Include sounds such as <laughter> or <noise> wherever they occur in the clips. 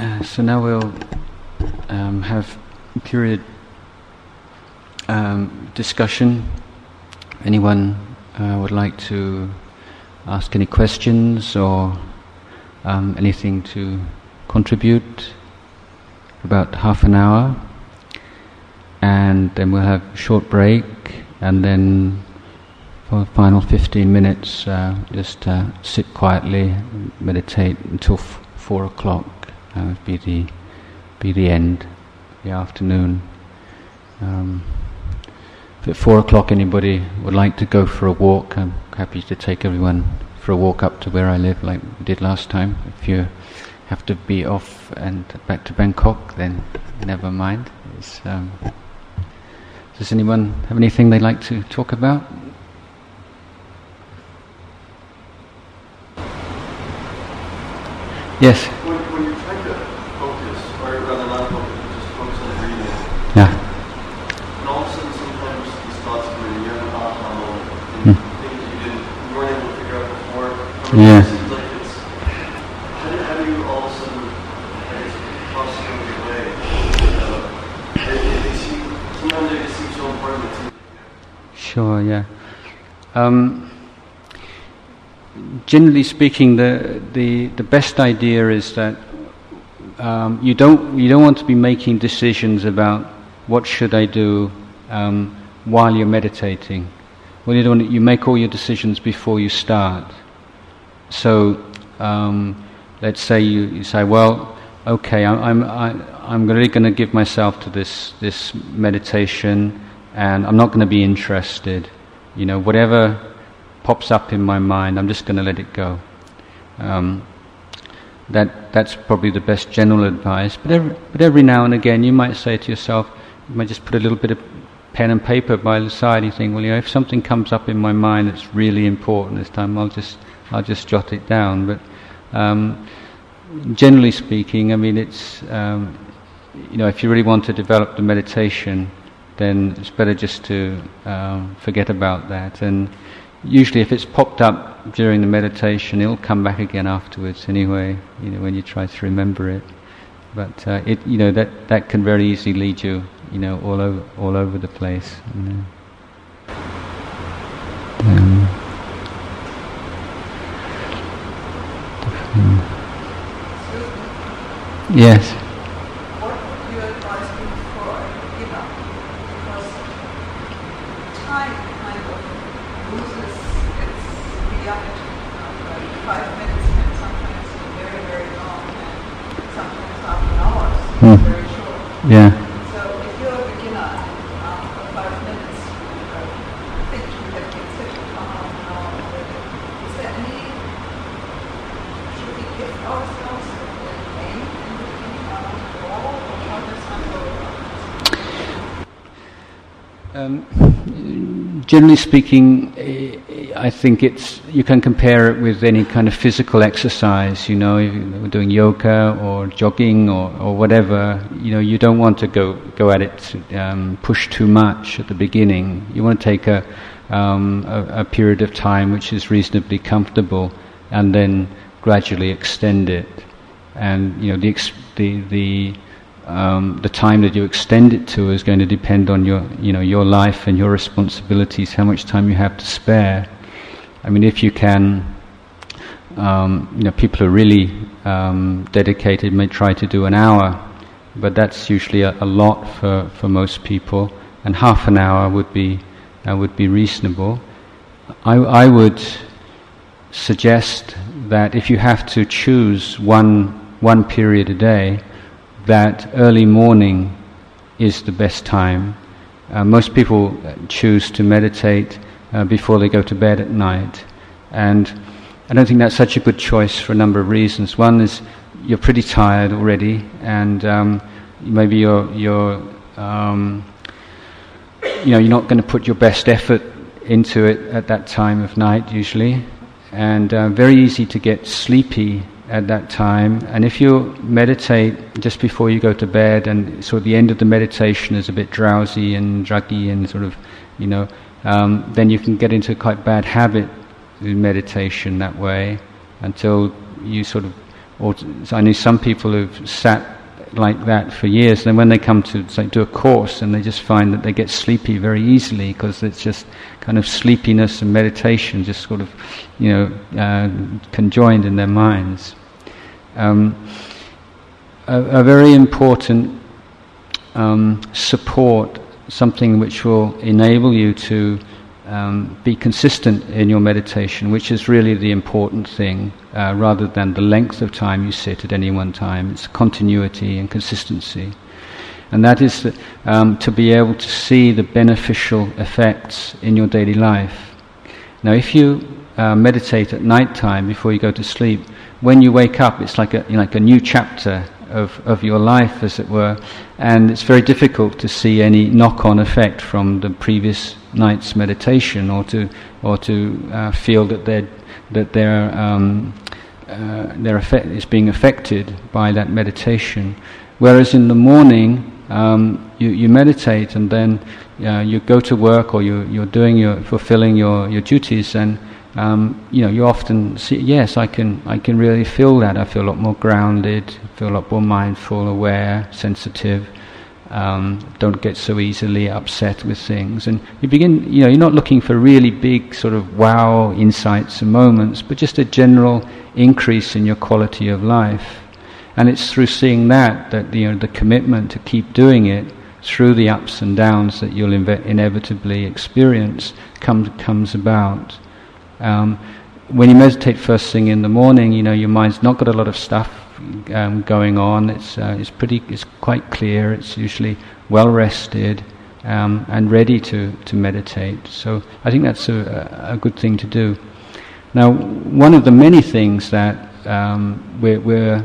Uh, so now we'll um, have period um, discussion. Anyone uh, would like to ask any questions or um, anything to contribute? About half an hour, and then we'll have a short break, and then for the final 15 minutes, uh, just uh, sit quietly, meditate until f- four o'clock. That would be the be the end, the afternoon. Um, if at four o'clock anybody would like to go for a walk, I'm happy to take everyone for a walk up to where I live, like we did last time. If you have to be off and back to Bangkok, then never mind. Um, does anyone have anything they'd like to talk about? Yes. When, when you're trying to focus, or rather not focus, but just focus on breathing, Yeah. and all of a sudden sometimes these thoughts come in, and you have an aha moment, and Hmm. things you didn't, you weren't able to figure out before. I mean, Yeah. It seems like it's, how do, how do you all of a sudden, I guess, toss things away? Uh, they, they, they seem, sometimes they just seem so important, it seems Sure, yeah. Um, generally speaking, the, the, the best idea is that um, you, don't, you don't want to be making decisions about what should I do um, while you're meditating. Well, you, don't, you make all your decisions before you start. So, um, let's say you, you say, well, okay, I, I'm, I, I'm really going to give myself to this, this meditation and I'm not going to be interested. You know, whatever pops up in my mind, I'm just going to let it go. Um, that, that's probably the best general advice. But every, but every now and again, you might say to yourself, you might just put a little bit of pen and paper by the side. You think, well, you know, if something comes up in my mind that's really important this time, I'll just, I'll just jot it down. But um, generally speaking, I mean, it's, um, you know, if you really want to develop the meditation, then it's better just to um, forget about that. And usually, if it's popped up during the meditation, it'll come back again afterwards. Anyway, you know, when you try to remember it. But uh, it, you know, that that can very easily lead you, you know, all over all over the place. You know. Yes. What would you advise I give up? Because time kind of loses its reality. Like five minutes can sometimes be very, very long, and sometimes half an hour Hmm. is very short. Yeah. So if you're a beginner, after five minutes, you uh, think you have been sitting for half an hour already. Is there any, should we give ourselves an aim in the beginning of it all, or how does one go about it? Um, generally speaking, eh, I think it's you can compare it with any kind of physical exercise. You know, doing yoga or jogging or, or whatever. You know, you don't want to go go at it um, push too much at the beginning. You want to take a, um, a a period of time which is reasonably comfortable, and then gradually extend it. And you know, the the the um, the time that you extend it to is going to depend on your, you know, your life and your responsibilities, how much time you have to spare. I mean, if you can, um, you know, people who are really um, dedicated may try to do an hour, but that's usually a, a lot for, for most people, and half an hour would be uh, would be reasonable. I, I would suggest that if you have to choose one one period a day, that early morning is the best time. Uh, most people choose to meditate uh, before they go to bed at night, and I don't think that's such a good choice for a number of reasons. One is you're pretty tired already, and um, maybe you're you're um, you know you're not going to put your best effort into it at that time of night usually, and uh, very easy to get sleepy at that time. And if you meditate just before you go to bed, and sort of the end of the meditation is a bit drowsy and druggy and sort of, you know, um, then you can get into a quite bad habit in meditation that way until you sort of or I know some people who've sat like that for years. And then when they come to say, do a course, and they just find that they get sleepy very easily because it's just kind of sleepiness and meditation just sort of, you know, uh, conjoined in their minds. Um, a, a, very important um, support, something which will enable you to um, be consistent in your meditation, which is really the important thing, uh, rather than the length of time you sit at any one time. It's continuity and consistency. And that is um, to be able to see the beneficial effects in your daily life. Now, if you uh, meditate at night time before you go to sleep, when you wake up, it's like a, you know, like a new chapter of, of your life, as it were, and it's very difficult to see any knock on effect from the previous night's meditation or to, or to uh, feel that, they that their, um, uh, their effect is being affected by that meditation. Whereas in the morning, um, you, you meditate and then uh, you go to work or you, you're doing your, fulfilling your, your duties and um, you know, you often see, yes, I can, I can really feel that. I feel a lot more grounded, feel a lot more mindful, aware, sensitive. Um, don't get so easily upset with things. And you begin, you know, you're not looking for really big sort of wow insights and moments, but just a general increase in your quality of life. And it's through seeing that that you know the commitment to keep doing it through the ups and downs that you'll inve- inevitably experience comes comes about. Um, when you meditate first thing in the morning, you know your mind's not got a lot of stuff um, going on. It's uh, it's pretty. It's quite clear. It's usually well rested um, and ready to to meditate. So I think that's a, a, good thing to do. Now, one of the many things that um, we're, we're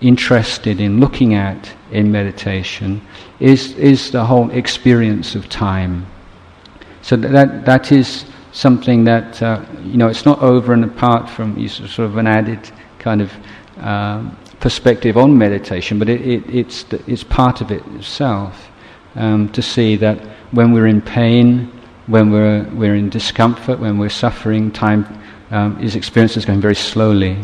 interested in looking at in meditation is is the whole experience of time. So that that is something that uh, you know it's not over and apart from sort of an added kind of um, perspective on meditation, but it, it, it's it's part of it itself um, to see that when we're in pain, when we're we're in discomfort, when we're suffering, time um, is experienced as going very slowly,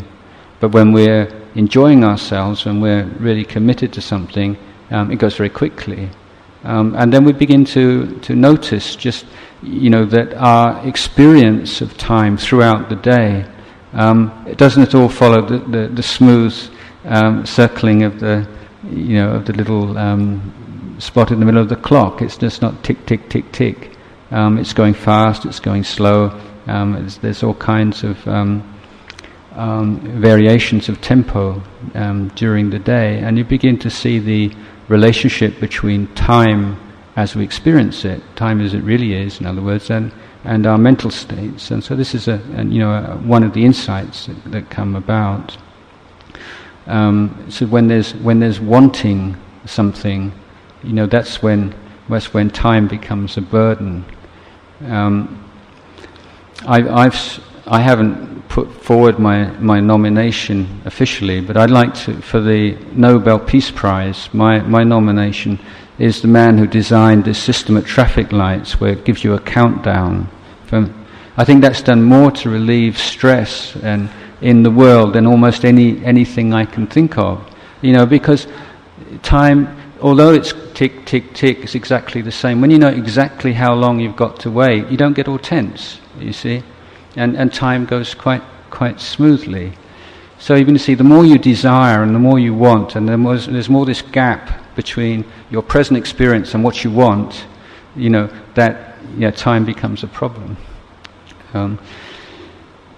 but when we're enjoying ourselves, when we're really committed to something, um, it goes very quickly. Um, and then we begin to, to notice just, you know, that our experience of time throughout the day, um, it doesn't at all follow the, the, the smooth um, circling of the, you know, of the little um, spot in the middle of the clock. It's just not tick, tick, tick, tick. Um, it's going fast, it's going slow. Um, there's all kinds of variations of tempo during the day, and you begin to see the relationship between time as we experience it, time as it really is, in other words, and, and our mental states. And so this is a, a you know a, one of the insights that, that come about. Um, so when there's when there's wanting something, you know that's when that's when time becomes a burden. Um, I, I've I haven't put forward my, my nomination officially, but I'd like to, for the Nobel Peace Prize, my, my nomination is the man who designed this system of traffic lights where it gives you a countdown. From, I think that's done more to relieve stress and in the world than almost any, anything I can think of. You know, because time, although it's tick, tick, tick, it's exactly the same. When you know exactly how long you've got to wait, you don't get all tense, you see and, and time goes quite, quite smoothly. So you're going to see the more you desire and the more you want, and the more, there's more this gap between your present experience and what you want, you know, that know, time becomes a problem. Um,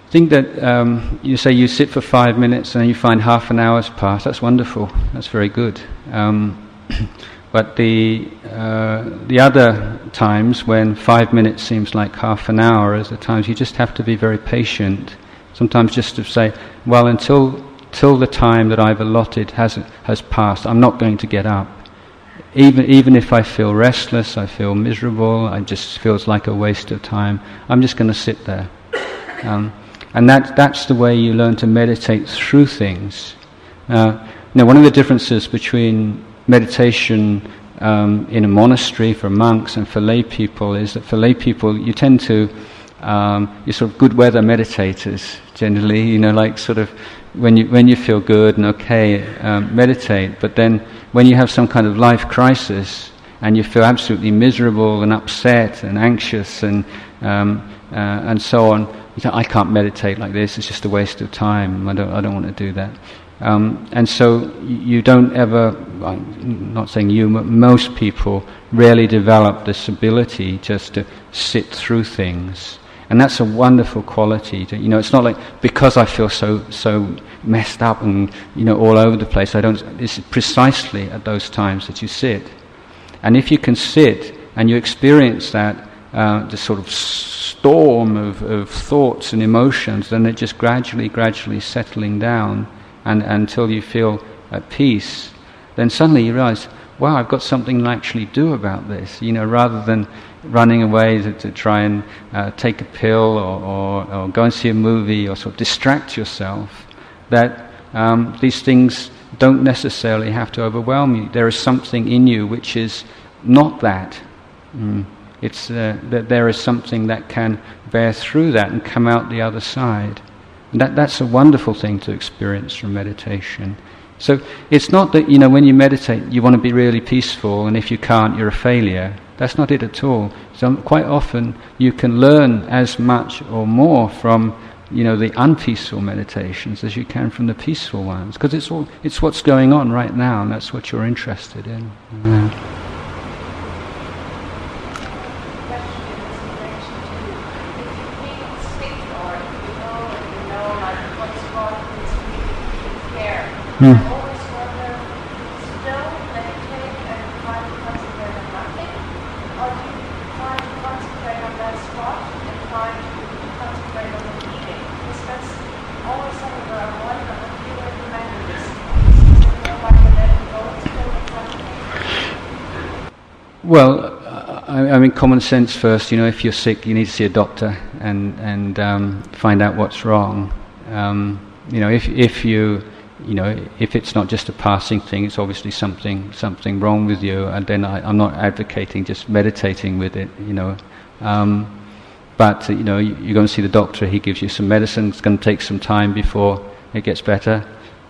I think that um, you say you sit for five minutes and you find half an hour's passed. That's wonderful. That's very good. Um, <clears throat> But the, uh, the other times when five minutes seems like half an hour is the times you just have to be very patient. Sometimes just to say, well, until, till the time that I've allotted has, has passed, I'm not going to get up. Even, even if I feel restless, I feel miserable, it just feels like a waste of time, I'm just going to sit there. Um, and that, that's the way you learn to meditate through things. Uh, now, one of the differences between meditation um, in a monastery for monks and for lay people is that for lay people you tend to um, you're sort of good weather meditators generally you know like sort of when you when you feel good and okay, um, meditate. But then when you have some kind of life crisis and you feel absolutely miserable and upset and anxious and um, uh, and so on, you think I can't meditate like this. It's just a waste of time. I don't I don't want to do that. Um, and so you don't ever, I'm not saying you, but most people rarely develop this ability just to sit through things. And that's a wonderful quality. To, you know, it's not like because I feel so so messed up and you know all over the place. I don't. It's precisely at those times that you sit. And if you can sit and you experience that uh, the sort of storm of, of thoughts and emotions, then it just gradually, gradually settling down and, until you feel at peace, then suddenly you realize, wow, I've got something to actually do about this. You know, rather than running away to, to try and uh, take a pill or, or, or, go and see a movie or sort of distract yourself, that um, these things don't necessarily have to overwhelm you. There is something in you which is not that. Mm. It's uh, that there is something that can bear through that and come out the other side. That, that's a wonderful thing to experience from meditation. So it's not that, you know, when you meditate, you want to be really peaceful, and if you can't, you're a failure. That's not it at all. So quite often, you can learn as much or more from, you know, the unpeaceful meditations as you can from the peaceful ones, because it's all, it's what's going on right now, and that's what you're interested in. Yeah. Hmm. Well, I, I, mean, common sense first. You know, if you're sick, you need to see a doctor and and um, find out what's wrong. Um, you know, if if you you know, if it's not just a passing thing, it's obviously something something wrong with you. And then I, am not advocating just meditating with it, you know. Um, but you know, you, you, go and see the doctor. He gives you some medicine. It's going to take some time before it gets better.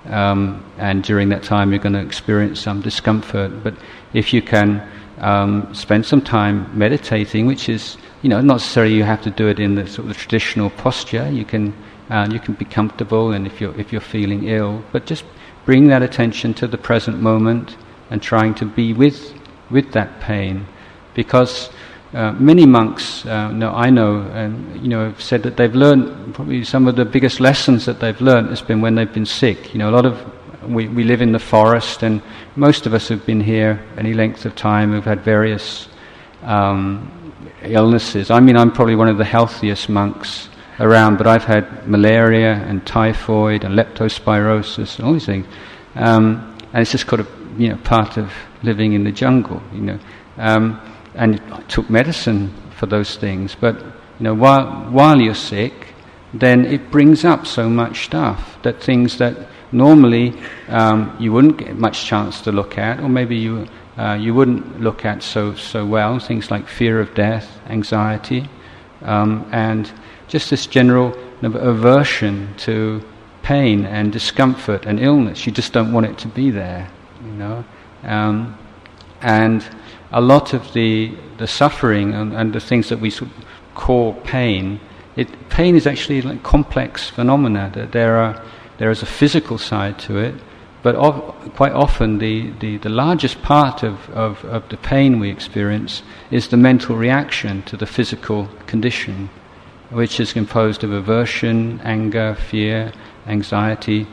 Um, and during that time, you're going to experience some discomfort. But if you can um, spend some time meditating, which is, you know, not necessarily you have to do it in the sort of traditional posture. You can and you can be comfortable and if you're, if you're feeling ill, but just bring that attention to the present moment and trying to be with, with that pain. Because uh, many monks, uh, no, I know, um, you know, have said that they've learned probably some of the biggest lessons that they've learned has been when they've been sick. You know, a lot of we, we live in the forest, and most of us have been here any length of time. We've had various um, illnesses. I mean, I'm probably one of the healthiest monks around, but I've had malaria and typhoid and leptospirosis and all these things. Um, and it's just kind of, you know, part of living in the jungle, you know. Um, and I took medicine for those things, but, you know, while, while you're sick, then it brings up so much stuff that things that normally um, you wouldn't get much chance to look at, or maybe you, uh, you wouldn't look at so, so well, things like fear of death, anxiety, um, and just this general aversion to pain and discomfort and illness. You just don't want it to be there, you know. Um, and a lot of the the suffering and, and the things that we sort of call pain, it, pain is actually like complex phenomena. That there are there is a physical side to it, but of, quite often the, the, the largest part of, of, of the pain we experience is the mental reaction to the physical condition which is composed of aversion, anger, fear, anxiety,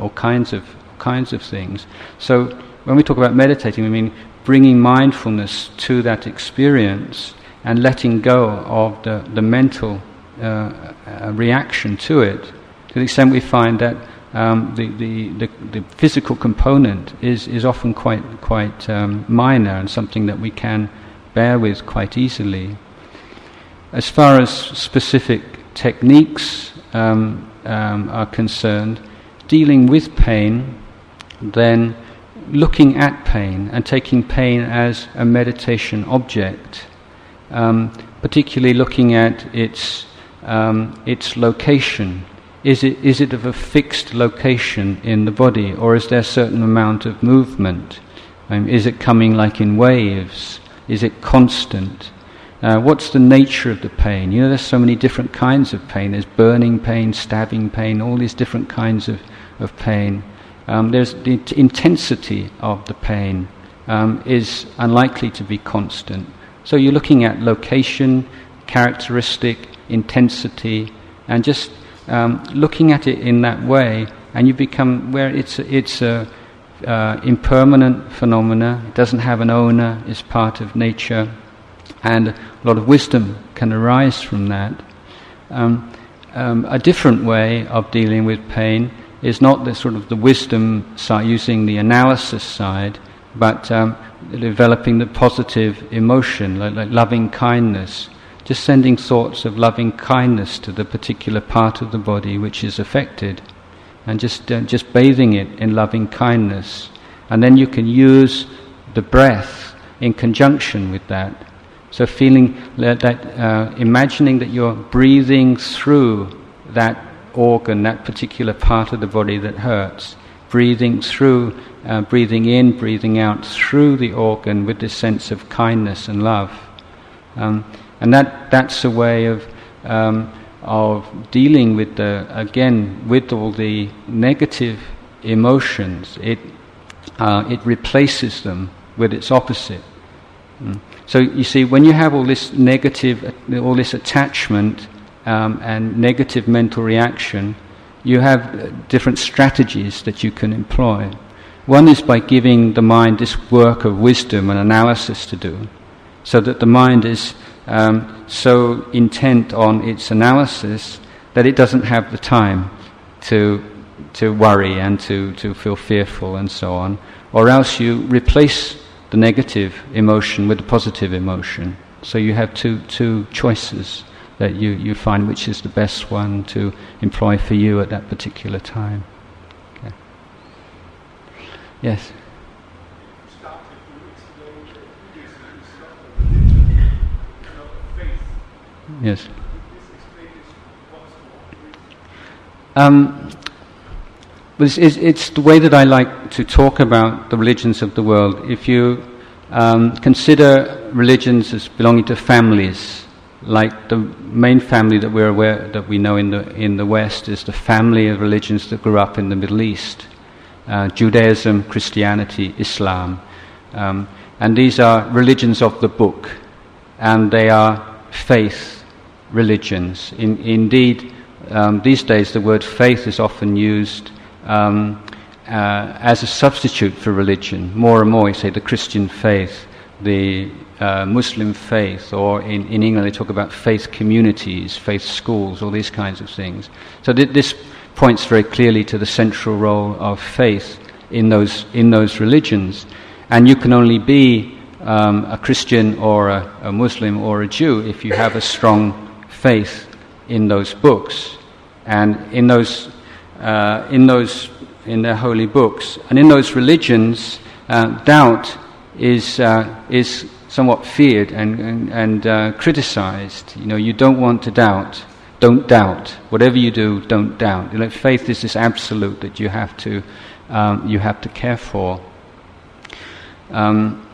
all kinds of kinds of things. So when we talk about meditating, we mean bringing mindfulness to that experience and letting go of the, the mental uh, uh, reaction to it, to the extent we find that um, the, the, the, the, physical component is, is often quite, quite um, minor and something that we can bear with quite easily. As far as specific techniques um, um, are concerned, dealing with pain, then looking at pain and taking pain as a meditation object, um, particularly looking at its, um, its location is it, is it of a fixed location in the body, or is there a certain amount of movement? Um, is it coming like in waves? Is it constant? Uh, what's the nature of the pain? You know, there's so many different kinds of pain. There's burning pain, stabbing pain, all these different kinds of, of pain. Um, there's the t- intensity of the pain um, is unlikely to be constant. So you're looking at location, characteristic, intensity, and just um, looking at it in that way, and you become where it's a, it's a uh, impermanent phenomena. It doesn't have an owner. It's part of nature, and a lot of wisdom can arise from that. Um, um, a different way of dealing with pain is not the sort of the wisdom side, using the analysis side, but um, developing the positive emotion, like, like loving kindness, just sending thoughts of loving kindness to the particular part of the body which is affected, and just uh, just bathing it in loving kindness, and then you can use the breath in conjunction with that. So feeling that, uh, imagining that you're breathing through that organ, that particular part of the body that hurts, breathing through, uh, breathing in, breathing out through the organ with this sense of kindness and love. Um, and that, that's a way of, um, of dealing with the, again, with all the negative emotions. It, uh, it replaces them with its opposite. Mm. So you see, when you have all this negative, all this attachment um, and negative mental reaction, you have uh, different strategies that you can employ. One is by giving the mind this work of wisdom and analysis to do, so that the mind is um, so intent on its analysis that it doesn't have the time to, to worry and to, to feel fearful and so on. Or else you replace the negative emotion with the positive emotion. So you have two, two choices that you, you find which is the best one to employ for you at that particular time. Okay. Yes? Yes. Um, it's, it's, it's, the way that I like to talk about the religions of the world. If you um, consider religions as belonging to families, like the main family that we're aware that we know in the in the West is the family of religions that grew up in the Middle East, uh, Judaism, Christianity, Islam, um, and these are religions of the book, and they are faith religions. In, indeed, um, these days the word faith is often used um, uh, as a substitute for religion. More and more, you say the Christian faith, the uh, Muslim faith, or in, in England they talk about faith communities, faith schools, all these kinds of things. So th- this points very clearly to the central role of faith in those, in those religions. And you can only be um, a Christian or a, a Muslim or a Jew if you have a strong faith in those books and in those, uh, in those, in the holy books. And in those religions, uh, doubt is, uh, is somewhat feared and, and, and uh, criticized. You know, you don't want to doubt. Don't doubt. Whatever you do, don't doubt. You know, faith is this absolute that you have to, um, you have to care for. Um,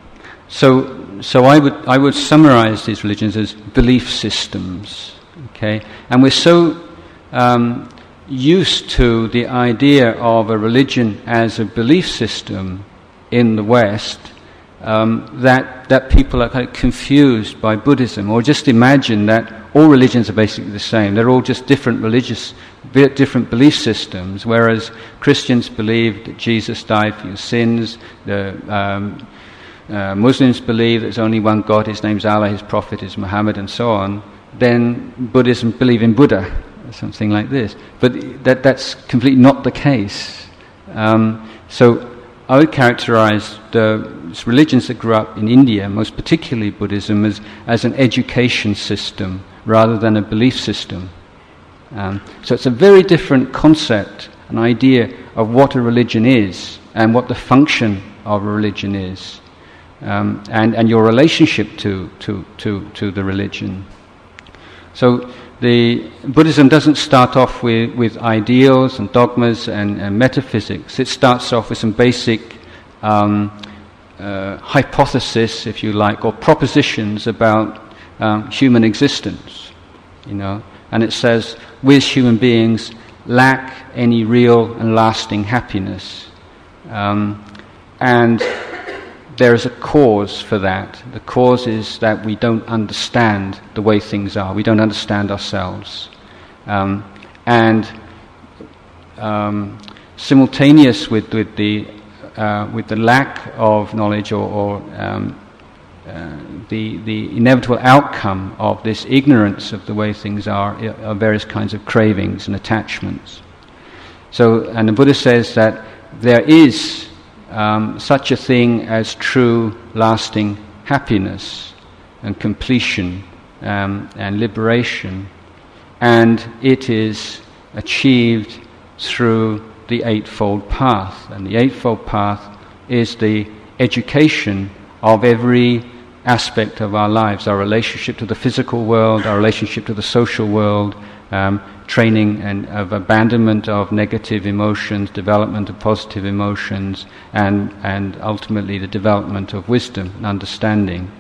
so, so I would, I would summarize these religions as belief systems. Okay? And we're so um, used to the idea of a religion as a belief system in the West um, that, that people are kind of confused by Buddhism, or just imagine that all religions are basically the same. They're all just different religious, different belief systems, whereas Christians believe that Jesus died for your sins, the um, uh, Muslims believe there's only one God, his name's Allah, his prophet is Muhammad, and so on then Buddhism believe in Buddha, something like this. But that, that's completely not the case. Um, so I would characterize the religions that grew up in India, most particularly Buddhism, as, as an education system rather than a belief system. Um, so it's a very different concept, an idea of what a religion is and what the function of a religion is, um, and, and your relationship to, to, to, to the religion. So the Buddhism doesn't start off with, with ideals and dogmas and, and metaphysics. It starts off with some basic um, uh, hypothesis, if you like, or propositions about um, human existence. You know, and it says, "We as human beings lack any real and lasting happiness," um, and there is a cause for that. The cause is that we don't understand the way things are. We don't understand ourselves. Um, and um, simultaneous with, with, the, uh, with the lack of knowledge or, or um, uh, the, the inevitable outcome of this ignorance of the way things are are various kinds of cravings and attachments. So, and the Buddha says that there is um, such a thing as true, lasting happiness and completion um, and liberation, and it is achieved through the Eightfold Path. And the Eightfold Path is the education of every aspect of our lives our relationship to the physical world, our relationship to the social world, um, training and of abandonment of negative emotions, development of positive emotions, and, and ultimately the development of wisdom and understanding.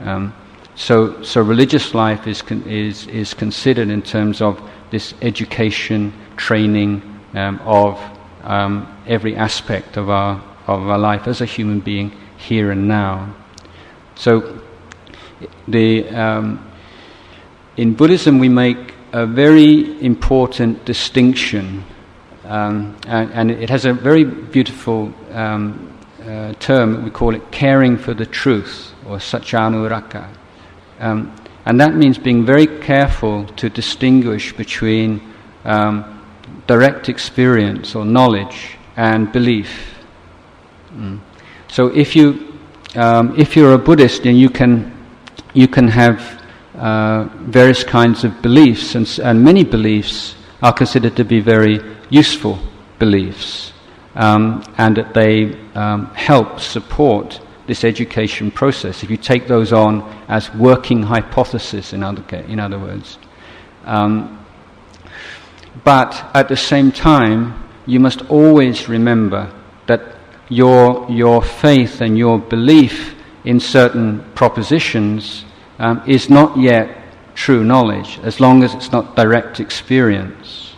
Um, so, so religious life is, con- is, is considered in terms of this education, training um, of um, every aspect of our, of our life as a human being here and now. So, the, um, in Buddhism, we make a very important distinction, um, and, and, it has a very beautiful um, uh, term. We call it caring for the truth, or satchanuraka. Um, and that means being very careful to distinguish between um, direct experience or knowledge and belief. Mm. So if you um, if you're a Buddhist, then you can you can have uh, various kinds of beliefs, and, and, many beliefs are considered to be very useful beliefs, um, and that they um, help support this education process. If you take those on as working hypotheses, in other, in other words. Um, but at the same time, you must always remember that your, your faith and your belief in certain propositions um, is not yet true knowledge, as long as it's not direct experience.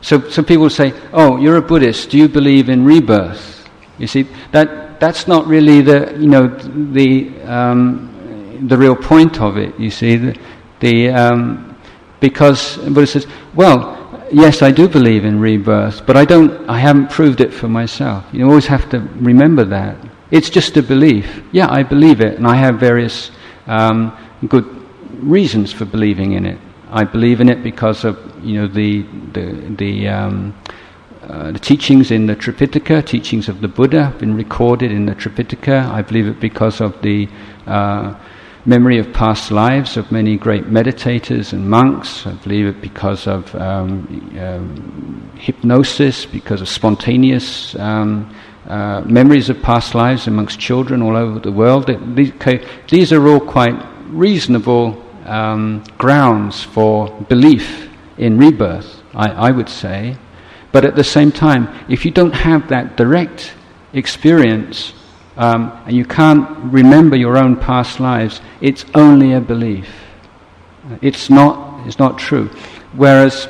So, so people say, "Oh, you're a Buddhist. Do you believe in rebirth?" You see, that that's not really the you know the um, the real point of it. You see, the, the um, because Buddha says, "Well." Yes, I do believe in rebirth, but I don't. I haven't proved it for myself. You always have to remember that it's just a belief. Yeah, I believe it, and I have various um, good reasons for believing in it. I believe in it because of you know the the the, um, uh, the teachings in the Tripitaka, teachings of the Buddha, have been recorded in the Tripitaka. I believe it because of the uh, memory of past lives of many great meditators and monks. I believe it because of um, um, hypnosis, because of spontaneous um, uh, memories of past lives amongst children all over the world. These, these are all quite reasonable um, grounds for belief in rebirth, I, I would say. But at the same time, if you don't have that direct experience um, and you can't remember your own past lives, it's only a belief. It's not, it's not true. Whereas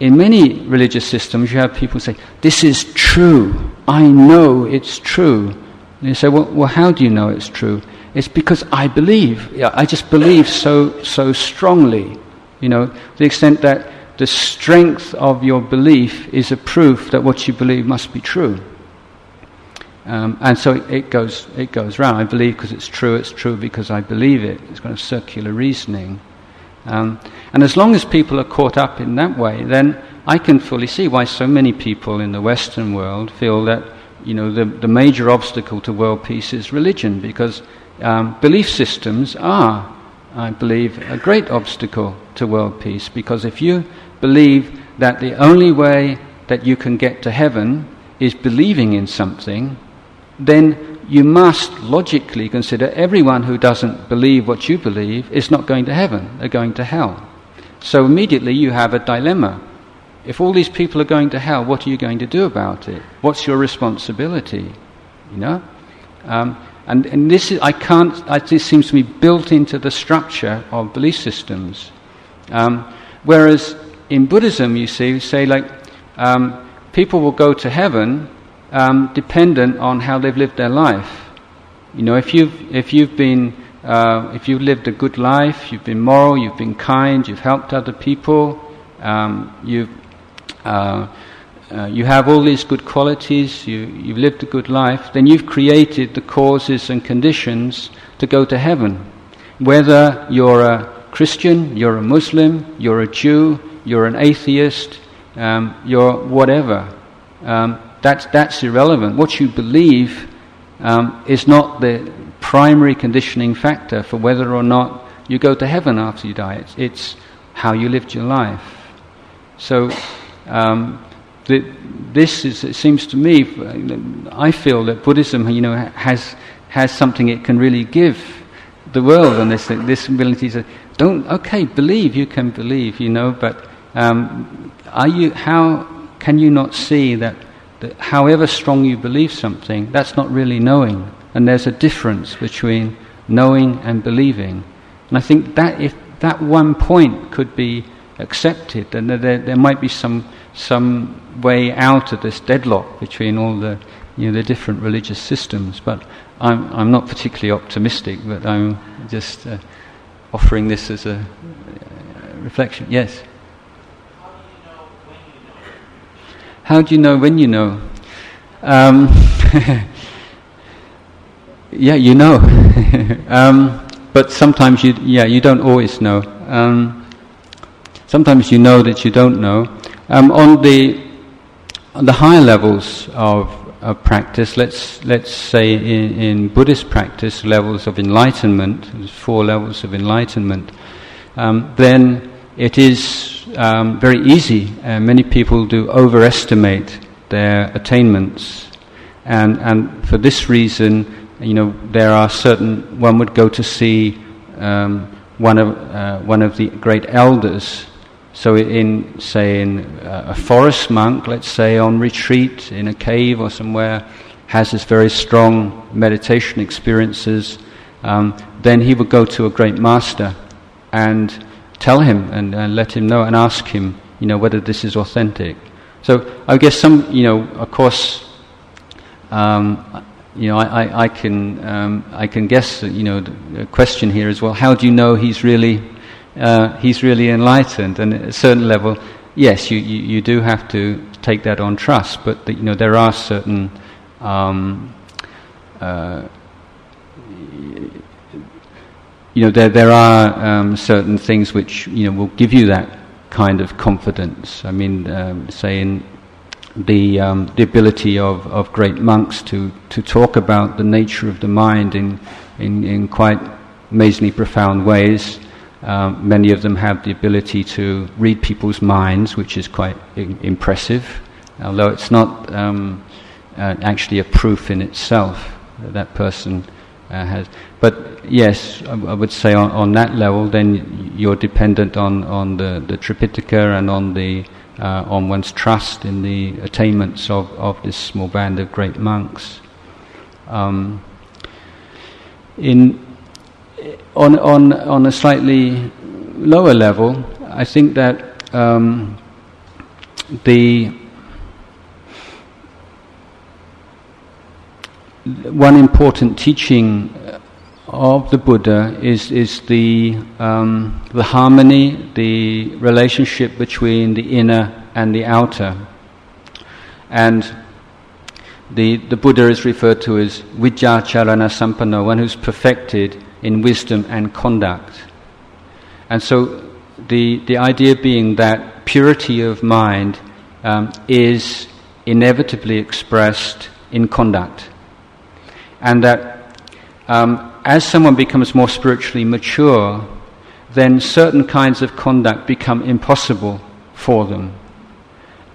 in many religious systems, you have people say, This is true. I know it's true. And you say, well, well, how do you know it's true? It's because I believe. I just believe so, so strongly. You know, the extent that the strength of your belief is a proof that what you believe must be true. Um, and so it, it, goes, it goes round. I believe because it's true, it's true because I believe it. It's kind of circular reasoning. Um, and as long as people are caught up in that way, then I can fully see why so many people in the Western world feel that you know the, the major obstacle to world peace is religion, because um, belief systems are, I believe, a great obstacle to world peace. Because if you believe that the only way that you can get to heaven is believing in something, then you must logically consider everyone who doesn't believe what you believe is not going to heaven, they're going to hell. So immediately you have a dilemma. If all these people are going to hell, what are you going to do about it? What's your responsibility? You know? Um, and, and this is, I can't, I, this seems to be built into the structure of belief systems. Um, whereas in Buddhism, you see, say like, um, people will go to heaven um, dependent on how they've lived their life. You know, if you've, if you've been, uh, if you've lived a good life, you've been moral, you've been kind, you've helped other people, um, you've, uh, uh, you have all these good qualities, you, you've lived a good life, then you've created the causes and conditions to go to heaven. Whether you're a Christian, you're a Muslim, you're a Jew, you're an atheist, um, you're whatever. Um, that's, that's irrelevant. What you believe um, is not the primary conditioning factor for whether or not you go to heaven after you die. It's, it's how you lived your life. So, um, the, this is, it seems to me, I feel that Buddhism, you know, has, has something it can really give the world and this, this ability to, don't, okay, believe, you can believe, you know, but um, are you, how can you not see that that however strong you believe something, that's not really knowing. And there's a difference between knowing and believing. And I think that if that one point could be accepted, then there, there might be some, some way out of this deadlock between all the, you know, the different religious systems. But I'm, I'm not particularly optimistic, but I'm just uh, offering this as a uh, reflection. Yes? How do you know when you know? Um, <laughs> yeah, you know. <laughs> um, but sometimes you, yeah, you don't always know. Um, sometimes you know that you don't know. Um, on the on the higher levels of, of practice, let's let's say in, in, Buddhist practice, levels of enlightenment, there's four levels of enlightenment. Um, then it is um, very easy. Uh, many people do overestimate their attainments, and and for this reason, you know, there are certain. One would go to see um, one of uh, one of the great elders. So, in say in uh, a forest monk, let's say on retreat in a cave or somewhere, has his very strong meditation experiences. Um, then he would go to a great master and tell him and, and let him know and ask him, you know, whether this is authentic. So I guess some, you know, of course, um, you know, I, I, I can um, I can guess, you know, the question here is well, how do you know he's really uh, he's really enlightened? And at a certain level, yes, you, you, you do have to take that on trust, but the, you know, there are certain um, uh, you know, there, there are um, certain things which, you know, will give you that kind of confidence. I mean, um, say in the, um, the ability of, of great monks to, to talk about the nature of the mind in, in, in quite amazingly profound ways. Um, many of them have the ability to read people's minds, which is quite I- impressive, although it's not um, uh, actually a proof in itself that that person uh, has. But yes, I, I would say on, on, that level, then you're dependent on, on the, the Tripitaka and on the uh, on one's trust in the attainments of, of this small band of great monks. Um, in on on on a slightly lower level, I think that um, the one important teaching of the Buddha is, is the, um, the harmony, the relationship between the inner and the outer. And the, the Buddha is referred to as Vijjacharana Sampanno, one who's perfected in wisdom and conduct. And so the, the idea being that purity of mind um, is inevitably expressed in conduct and that um, as someone becomes more spiritually mature, then certain kinds of conduct become impossible for them.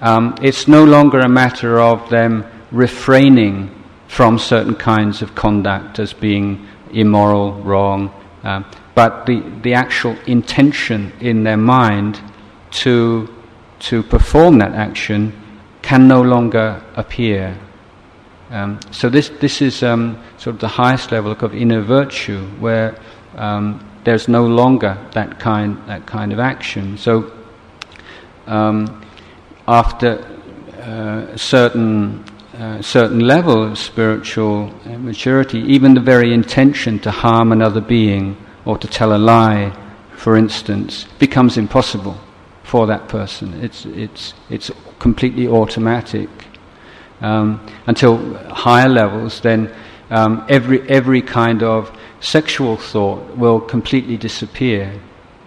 Um, it's no longer a matter of them refraining from certain kinds of conduct as being immoral, wrong, um, but the, the actual intention in their mind to, to perform that action can no longer appear. Um, so this, this is um, sort of the highest level of inner virtue, where um, there's no longer that kind, that kind of action. So um, after uh, certain uh, certain level of spiritual uh, maturity, even the very intention to harm another being or to tell a lie, for instance, becomes impossible for that person. It's, it's, it's completely automatic. Um, until higher levels, then um, every, every kind of sexual thought will completely disappear.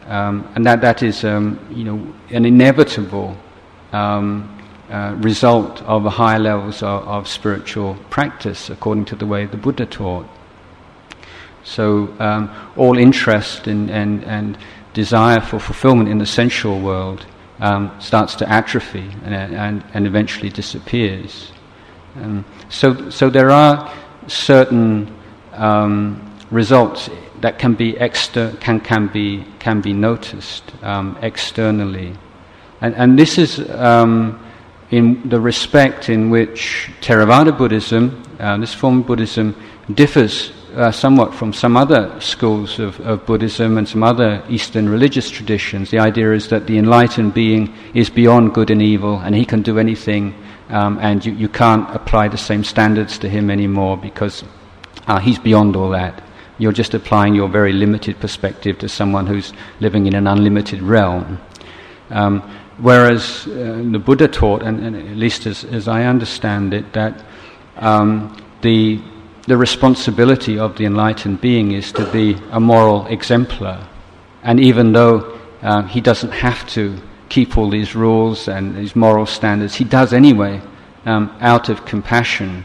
Um, and that, that is um, you know, an inevitable um, uh, result of higher levels of, of, spiritual practice, according to the way the Buddha taught. So, um, all interest in, and, and desire for fulfillment in the sensual world um, starts to atrophy and, and, and eventually disappears. Um, so, so, there are certain um, results that can be, exter- can, can be, can be noticed um, externally. And, and this is um, in the respect in which Theravada Buddhism, uh, this form of Buddhism, differs uh, somewhat from some other schools of, of, Buddhism and some other Eastern religious traditions. The idea is that the enlightened being is beyond good and evil and he can do anything, um, and you, you can't apply the same standards to him anymore because uh, he's beyond all that. You're just applying your very limited perspective to someone who's living in an unlimited realm. Um, Whereas uh, the Buddha taught, and, and, at least as, as I understand it, that um, the, the responsibility of the enlightened being is to be a moral exemplar. And even though uh, he doesn't have to keep all these rules and these moral standards, he does anyway, um, out of compassion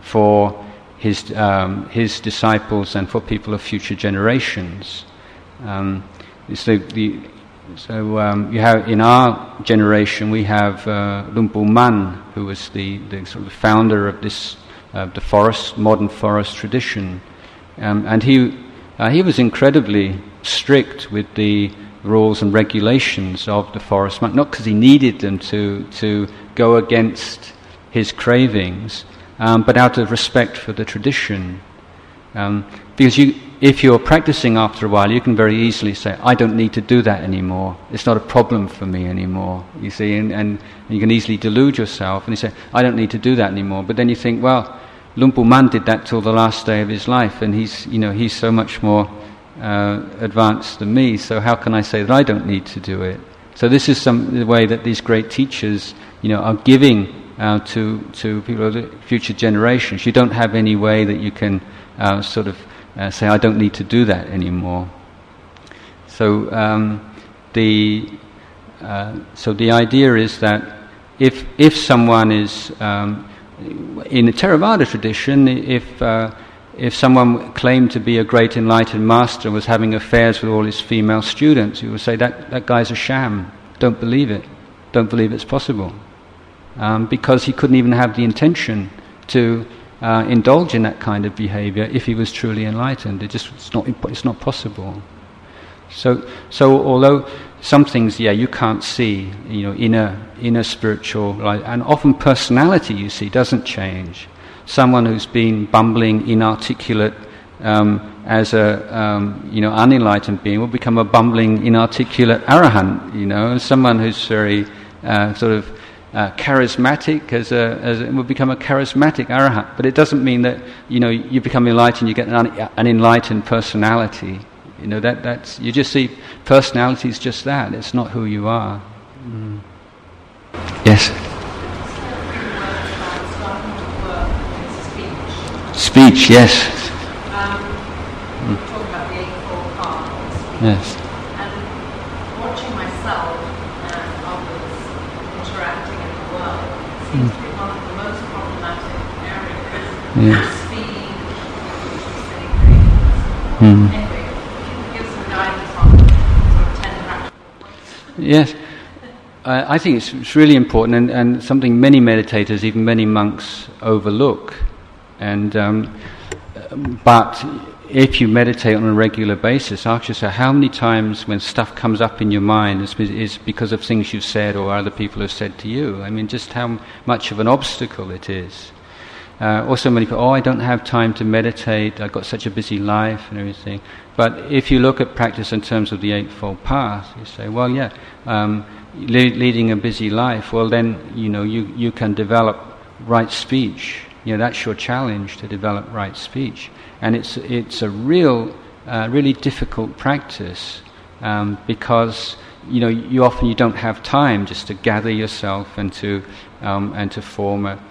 for his, um, his disciples and for people of future generations. Um, so the, so um, you have in our generation we have uh, Luang Pu Man, who was the, the sort of founder of this uh, the forest modern forest tradition, um, and he uh, he was incredibly strict with the rules and regulations of the forest, monk, not because he needed them to to go against his cravings, um, but out of respect for the tradition, um, because you if you're practicing after a while, you can very easily say, I don't need to do that anymore. It's not a problem for me anymore. You see, and, and you can easily delude yourself and you say, I don't need to do that anymore. But then you think, well, Luang Pu Man did that till the last day of his life, and he's, you know, he's so much more uh, advanced than me, so how can I say that I don't need to do it? So this is some the way that these great teachers, you know, are giving uh, to to people of the future generations. You don't have any way that you can uh, sort of uh, say, I don't need to do that anymore. So um, the uh, so the idea is that if if someone is um, in the Theravada tradition, if if someone claimed to be a great enlightened master and was having affairs with all his female students, you would say that that guy's a sham. Don't believe it. Don't believe it's possible, um, because he couldn't even have the intention to uh, indulge in that kind of behavior if he was truly enlightened. It just it's not it's not possible. So so although some things yeah you can't see you know inner inner spiritual and often personality you see doesn't change. Someone who's been bumbling, inarticulate. Um, as a um, you know unenlightened being will become a bumbling, inarticulate arahant. You know, someone who's very uh, sort of uh, charismatic as a, as a, will become a charismatic arahant. But it doesn't mean that you know you become enlightened, you get an, an enlightened personality. You know that that's you just see personality is just that. It's not who you are. Mm. Yes. Speech, yes. Um, mm. Yes. seems to be one of the most problematic areas. Speed, mm. Anyway, give some guidance on sort of 10 practical Yes. Uh, I think it's, it's really important and, and, something many meditators, even many monks, overlook. And, um, but if you meditate on a regular basis, ask yourself how many times when stuff comes up in your mind is, because of things you've said or other people have said to you. I mean, just how much of an obstacle it is. Uh, also, many people, oh, I don't have time to meditate, I've got such a busy life and everything. But if you look at practice in terms of the Eightfold Path, you say, well, yeah, um, le- leading a busy life, well, then, you know, you, you can develop right speech. You know, that's your challenge to develop right speech. And it's, it's a real, uh, really difficult practice um, because, you know, you often you don't have time just to gather yourself and to, um, and to form a,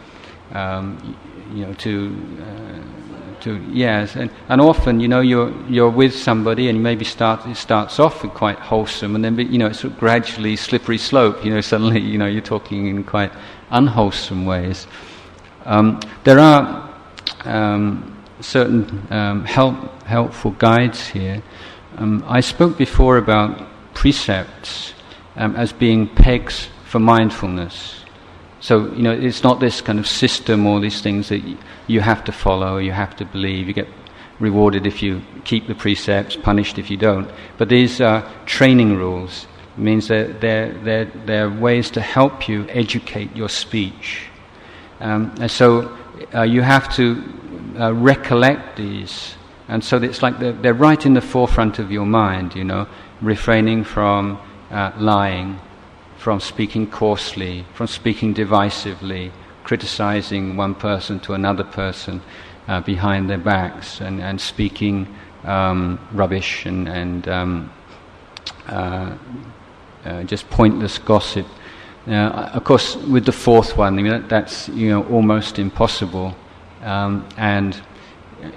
um, you know, to, uh, to yes, and, and often, you know, you're you're with somebody, and maybe start it starts off quite wholesome, and then you know it's sort of gradually slippery slope. You know, suddenly, you know, you're talking in quite unwholesome ways. Um, there are um, certain um, help, helpful guides here. Um, I spoke before about precepts um, as being pegs for mindfulness. So, you know, it's not this kind of system or these things that you have to follow, you have to believe, you get rewarded if you keep the precepts, punished if you don't. But these are training rules. It means that they're, they're, they're ways to help you educate your speech. Um, and so uh, you have to uh, recollect these. And so it's like they're, they're, right in the forefront of your mind, you know, refraining from uh, lying, from speaking coarsely, from speaking divisively, criticizing one person to another person uh, behind their backs, and, and speaking um, rubbish and, and um, uh, uh, just pointless gossip. Of course, with the fourth one, that's you know almost impossible, um, and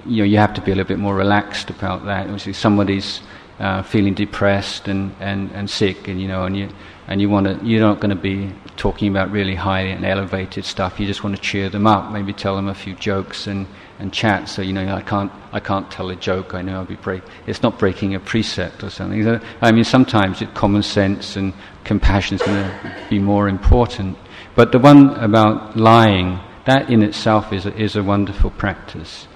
you know you have to be a little bit more relaxed about that. Obviously, somebody's uh, feeling depressed and, and, and sick, and you know, and you and you want to, you're not going to be talking about really high and elevated stuff. You just want to cheer them up, maybe tell them a few jokes and, and chat. So you know, I can't I can't tell a joke. I know I'll be break. It's not breaking a precept or something. So, I mean, sometimes it, common sense and compassion is going to be more important. But the one about lying, that in itself is a, is a wonderful practice,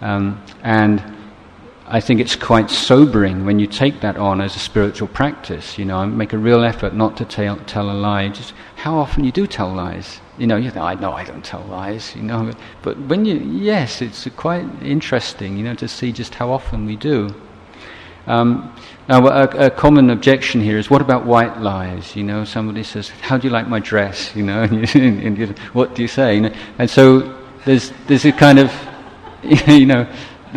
um, and I think it's quite sobering when you take that on as a spiritual practice. You know, I make a real effort not to tell, tell a lie. Just how often you do tell lies. You know, you think, I know I don't tell lies. You know, but when you, yes, it's quite interesting. You know, to see just how often we do. Um, now, a, a, common objection here is, what about white lies? You know, somebody says, "How do you like my dress?" <laughs> You know, and, you, and you, what do you say? You know? And so there's there's a kind of, <laughs> you know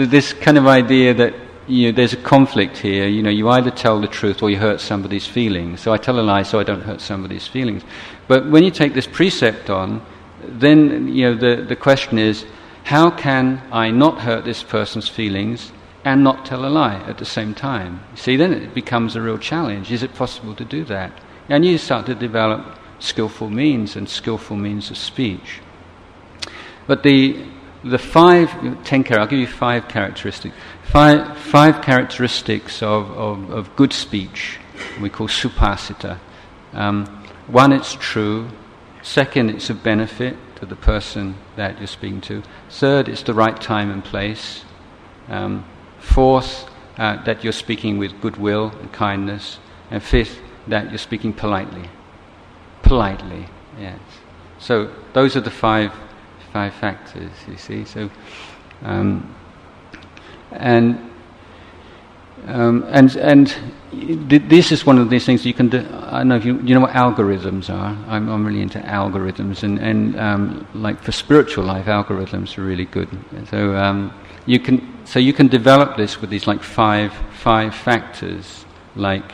this kind of idea that you know, there's a conflict here. You know, you either tell the truth or you hurt somebody's feelings. So I tell a lie so I don't hurt somebody's feelings. But when you take this precept on, then you know the, the question is, how can I not hurt this person's feelings and not tell a lie at the same time? See, then it becomes a real challenge. Is it possible to do that? And you start to develop skillful means and skillful means of speech. But the the five, ten characteristics, I'll give you five characteristics. Five, five characteristics of, of, of good speech, we call subhasita. Um, one, it's true. Second, it's a benefit to the person that you're speaking to. Third, it's the right time and place. Um, fourth, uh, that you're speaking with goodwill and kindness. And fifth, that you're speaking politely. Politely, yes. So those are the five five factors, you see. So, um, and um, and and this is one of these things you can do. I don't know if you you know what algorithms are. I'm, I'm really into algorithms, and and um, like for spiritual life, algorithms are really good. So um, you can so you can develop this with these like five five factors, like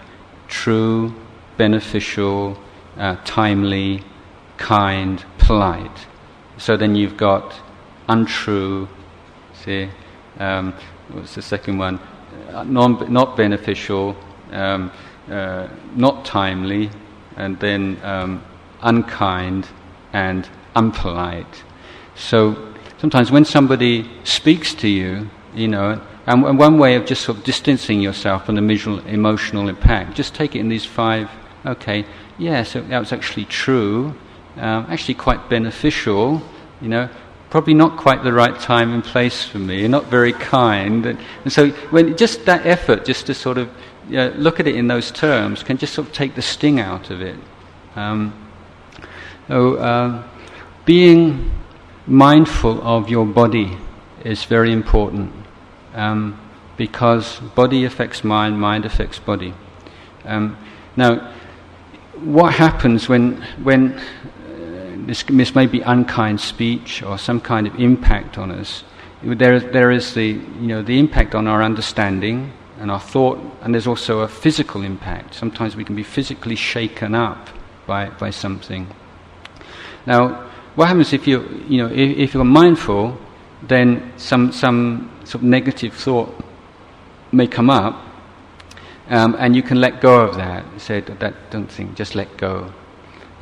true, beneficial, uh, timely, kind, polite. So then you've got untrue, see, um, what's the second one? Uh, non, not beneficial, um, uh, not timely, and then um, unkind and unpolite. So sometimes when somebody speaks to you, you know, and, and one way of just sort of distancing yourself from the visual, emotional impact, just take it in these five, okay, yeah, so that was actually true, um, actually quite beneficial, you know, probably not quite the right time and place for me, not very kind. And, and so when just that effort, just to sort of you know, look at it in those terms, can just sort of take the sting out of it. Um, so uh, being mindful of your body is very important um, because body affects mind, mind affects body. Um, now, what happens when when this, this may be unkind speech or some kind of impact on us? There, there is the you know the impact on our understanding and our thought, and there's also a physical impact. Sometimes we can be physically shaken up by by something. Now, what happens if you you know if, if you're mindful, then some some sort of negative thought may come up, um, and you can let go of that. Say that don't think, just let go.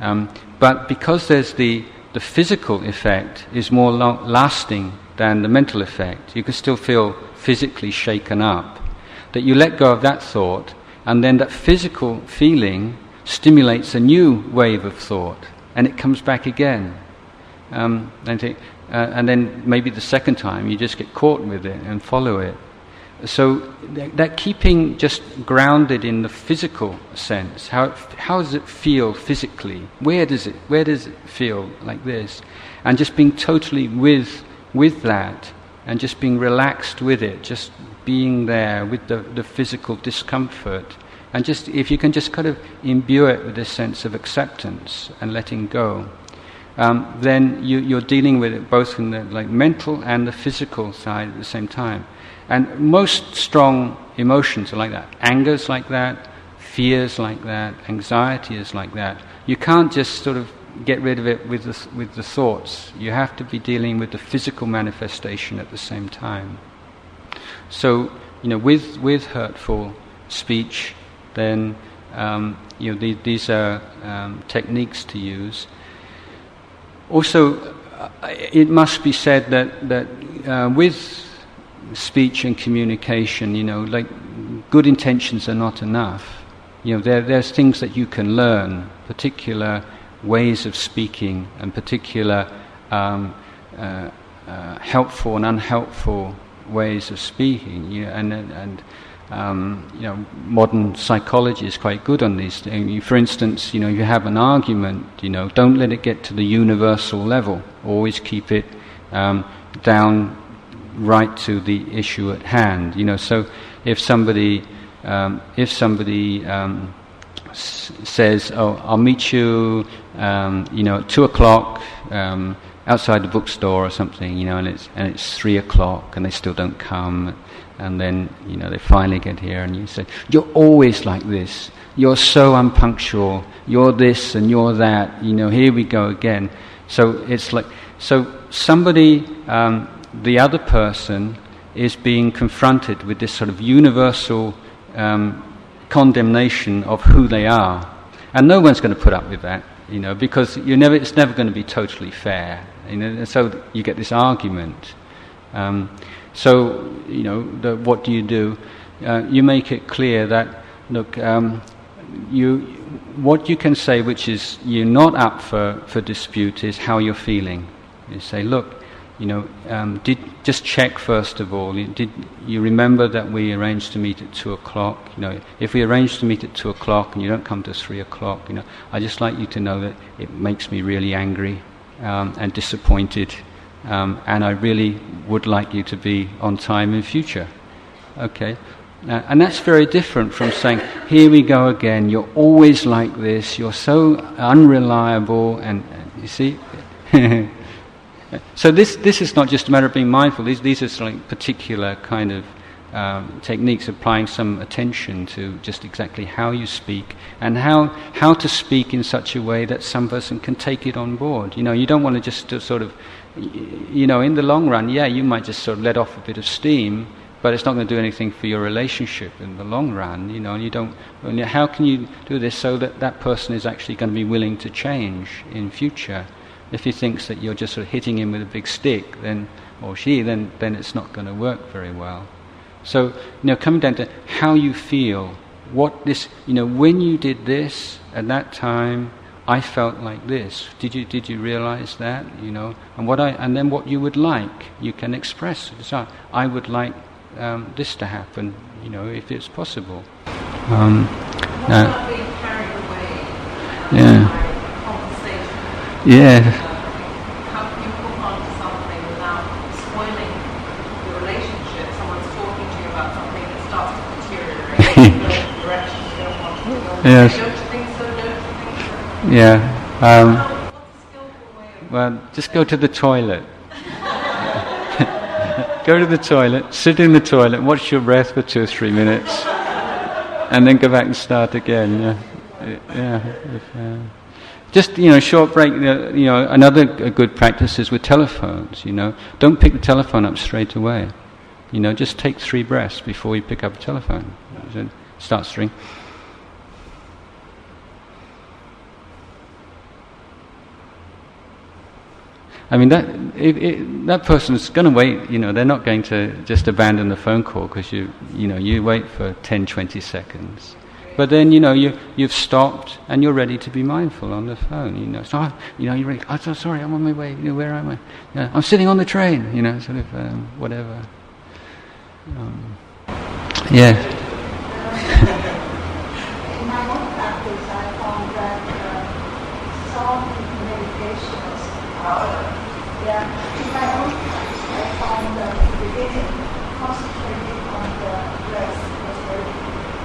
Um, but because there's the the physical effect is more lasting than the mental effect, you can still feel physically shaken up. That you let go of that thought, and then that physical feeling stimulates a new wave of thought, and it comes back again. Um, and, uh, and then maybe the second time you just get caught with it and follow it. So that, that, keeping just grounded in the physical sense, how, how does it feel physically? Where does it, where does it feel like this? And just being totally with, with that and just being relaxed with it, just being there with the, the physical discomfort. And just, if you can just kind of imbue it with this sense of acceptance and letting go, um, then you, are dealing with it both from the like, mental and the physical side at the same time. And most strong emotions are like that. Anger is like that, fear is like that, anxiety is like that. You can't just sort of get rid of it with the, with the thoughts. You have to be dealing with the physical manifestation at the same time. So, you know, with, with hurtful speech, then, um, you know, the, these are um, techniques to use. Also, uh, it must be said that, that uh, with speech and communication, you know, like good intentions are not enough. You know, there, there's things that you can learn, particular ways of speaking and particular um, uh, uh, helpful and unhelpful ways of speaking. You know, and, and um, you know, modern psychology is quite good on these. things. For instance, you know, you have an argument, you know, don't let it get to the universal level. Always keep it um, down right to the issue at hand. You know, so if somebody um, if somebody um, s- says, "Oh, I'll meet you," um, you know, at two o'clock um, outside the bookstore or something, you know, and it's and it's three o'clock and they still don't come, and then you know they finally get here, and you say, "You're always like this. You're so unpunctual. You're this and you're that. You know, here we go again." So it's like so somebody um, the other person is being confronted with this sort of universal um, condemnation of who they are. And no one's going to put up with that, you know, because never, it's never going to be totally fair. You know, and so you get this argument. Um, so, you know, the, what do you do? Uh, you make it clear that, look, um, you, what you can say, which is you're not up for, for dispute, is how you're feeling. You say, look, you know, um, did just check first of all. Did you remember that we arranged to meet at two o'clock? You know, if we arrange to meet at two o'clock and you don't come to three o'clock, you know, I just like you to know that it makes me really angry um, and disappointed, um, and I really would like you to be on time in future. Okay. Uh, and that's very different from saying, here we go again, you're always like this, you're so unreliable, and, and you see, <laughs> So this, this is not just a matter of being mindful. These, these are like particular kind of um, techniques applying some attention to just exactly how you speak and how, how to speak in such a way that some person can take it on board. You know, you don't want to just sort of, you know, in the long run, yeah, you might just sort of let off a bit of steam, but it's not going to do anything for your relationship in the long run. You know, and you don't. How can you do this so that that person is actually going to be willing to change in future? If he thinks that you're just sort of hitting him with a big stick, then or she, then then it's not going to work very well. So you know, coming down to how you feel, what this, you know, when you did this at that time, I felt like this. Did you did you realize that? You know, and what I and then what you would like, you can express. So I would like um, this to happen. You know, if it's possible. Um, uh, about being carried away um, Yeah. by conversation? Yeah, How can you hook on to something without spoiling the relationship? Someone's talking to you about something that starts to deteriorate <laughs> in the direction you don't want to go. Yes. Don't you think so? Don't you think so? yeah. Um, How- What's a skillful way of well, just go to the toilet. <laughs> go to the toilet, sit in the toilet, watch your breath for two or three minutes, and then go back and start again. Yeah, yeah. If, uh, just you know, short break. uh, You know, another good practice is with telephones. You know, don't pick the telephone up straight away. You know, just take three breaths before you pick up a telephone. Start to ring. I mean that it, it, that person's going to wait. You know, they're not going to just abandon the phone call because you you know you wait for 10, 20 seconds. But then you know you you've stopped and you're ready to be mindful on the phone. You know, so I, you know you're ready. I'm so sorry. I'm on my way. You know, where am I? You I'm sitting on the train. You know, sort of um, whatever. Um, yeah.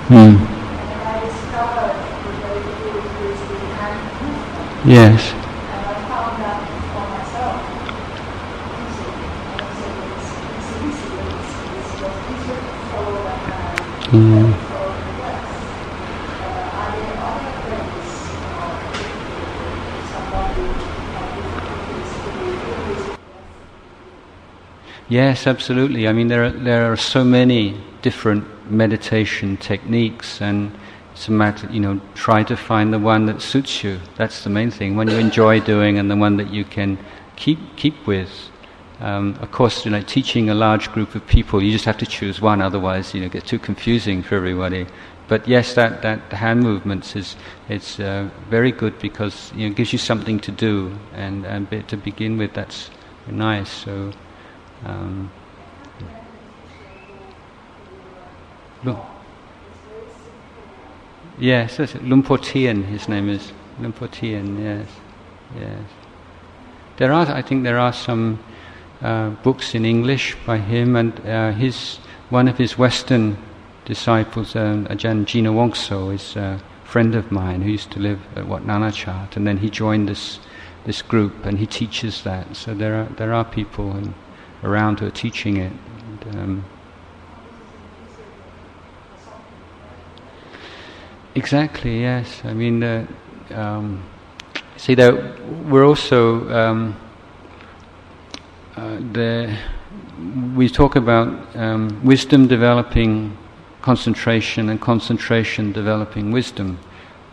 In <laughs> Yes. breath? Yes, absolutely. I mean, there are, there are so many different meditation techniques, and it's a matter, you know, try to find the one that suits you. That's the main thing. One you enjoy doing, and the one that you can keep keep with. Um, of course, you know, teaching a large group of people, you just have to choose one. Otherwise, you know, it gets too confusing for everybody. But yes, that, that hand movements is it's uh, very good because you know, it gives you something to do, and, and be- to begin with, that's nice. So. Um, Lu- yes, that's it. Luang Por Tien, his name is. Luang Por Tien, yes. Yes. There are, I think there are some uh, books in English by him, and uh, his, one of his Western disciples, um, Ajahn Jina Wongso, is a friend of mine who used to live at Wat Nanachat, and then he joined this, this group, and he teaches that. So there are, there are people and, around who are teaching it. And, um, Exactly. Yes. I mean, uh, um, see that we're also um, uh, the we talk about um, wisdom developing concentration and concentration developing wisdom.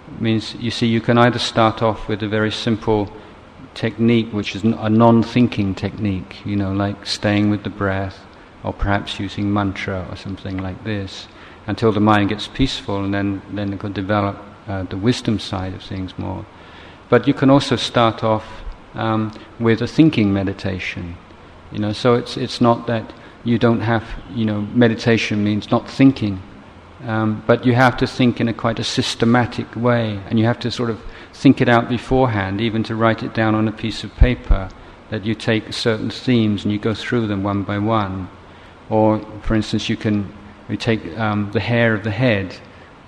It means you see, you can either start off with a very simple technique, which is a non-thinking technique, you know, like staying with the breath, or perhaps using mantra or something like this until the mind gets peaceful, and then then it can develop uh, the wisdom side of things more. But you can also start off um, with a thinking meditation, you know. So it's it's not that you don't have, you know, meditation means not thinking, um, but you have to think in a quite a systematic way, and you have to sort of think it out beforehand, even to write it down on a piece of paper. That you take certain themes and you go through them one by one, or for instance, you can we take um, the hair of the head,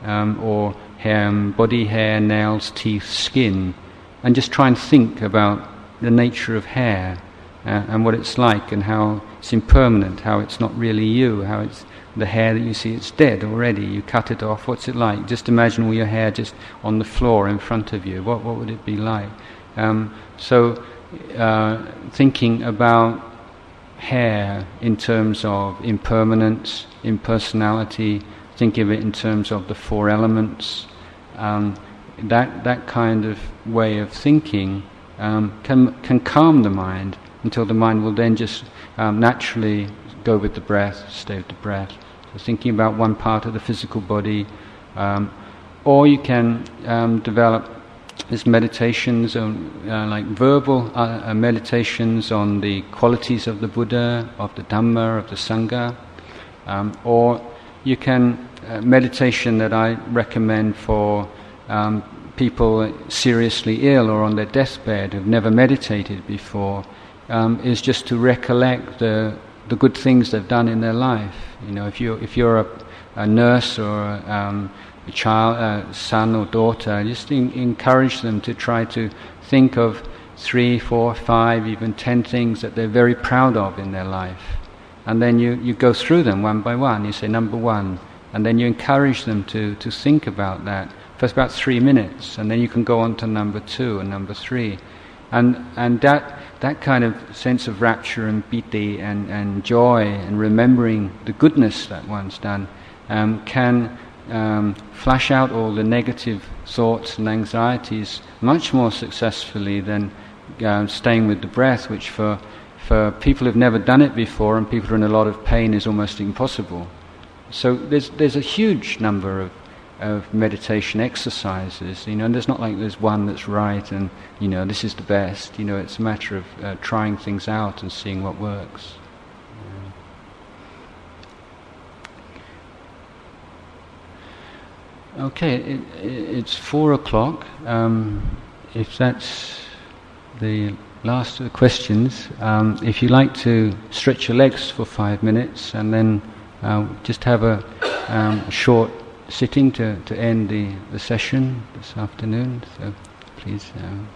um, or hair, um, body hair, nails, teeth, skin, and just try and think about the nature of hair uh, and what it's like, and how it's impermanent, how it's not really you, how it's the hair that you see, it's dead already. You cut it off. What's it like? Just imagine all your hair just on the floor in front of you. What what would it be like? Um, so, uh, thinking about hair in terms of impermanence, impersonality, think of it in terms of the four elements. Um, that, that kind of way of thinking um, can, can calm the mind until the mind will then just um, naturally go with the breath, stay with the breath. So thinking about one part of the physical body, um, or you can um, develop there's meditations on, uh, like verbal uh, uh, meditations on the qualities of the Buddha, of the Dhamma, of the Sangha, um, or you can uh, meditation that I recommend for um, people seriously ill or on their deathbed who've never meditated before um, is just to recollect the the good things they've done in their life. You know, if you if you're a, a nurse or um, a child, uh, son or daughter, just in, encourage them to try to think of three, four, five, even ten things that they're very proud of in their life. And then you, you go through them one by one. You say, number one. And then you encourage them to, to think about that for about three minutes. And then you can go on to number two and number three. And, and that, that kind of sense of rapture and piti and, and joy and remembering the goodness that one's done um, can um, flash out all the negative thoughts and anxieties much more successfully than uh, staying with the breath, which for, for people who've never done it before and people who are in a lot of pain is almost impossible. So there's, there's a huge number of, of meditation exercises, you know, and there's not like there's one that's right and, you know, this is the best. You know, it's a matter of uh, trying things out and seeing what works. Okay, it, it's four o'clock. Um, if that's the last of the questions, um, if you like to stretch your legs for five minutes and then uh, just have a um, short sitting to, to end the, the session this afternoon, so please. Um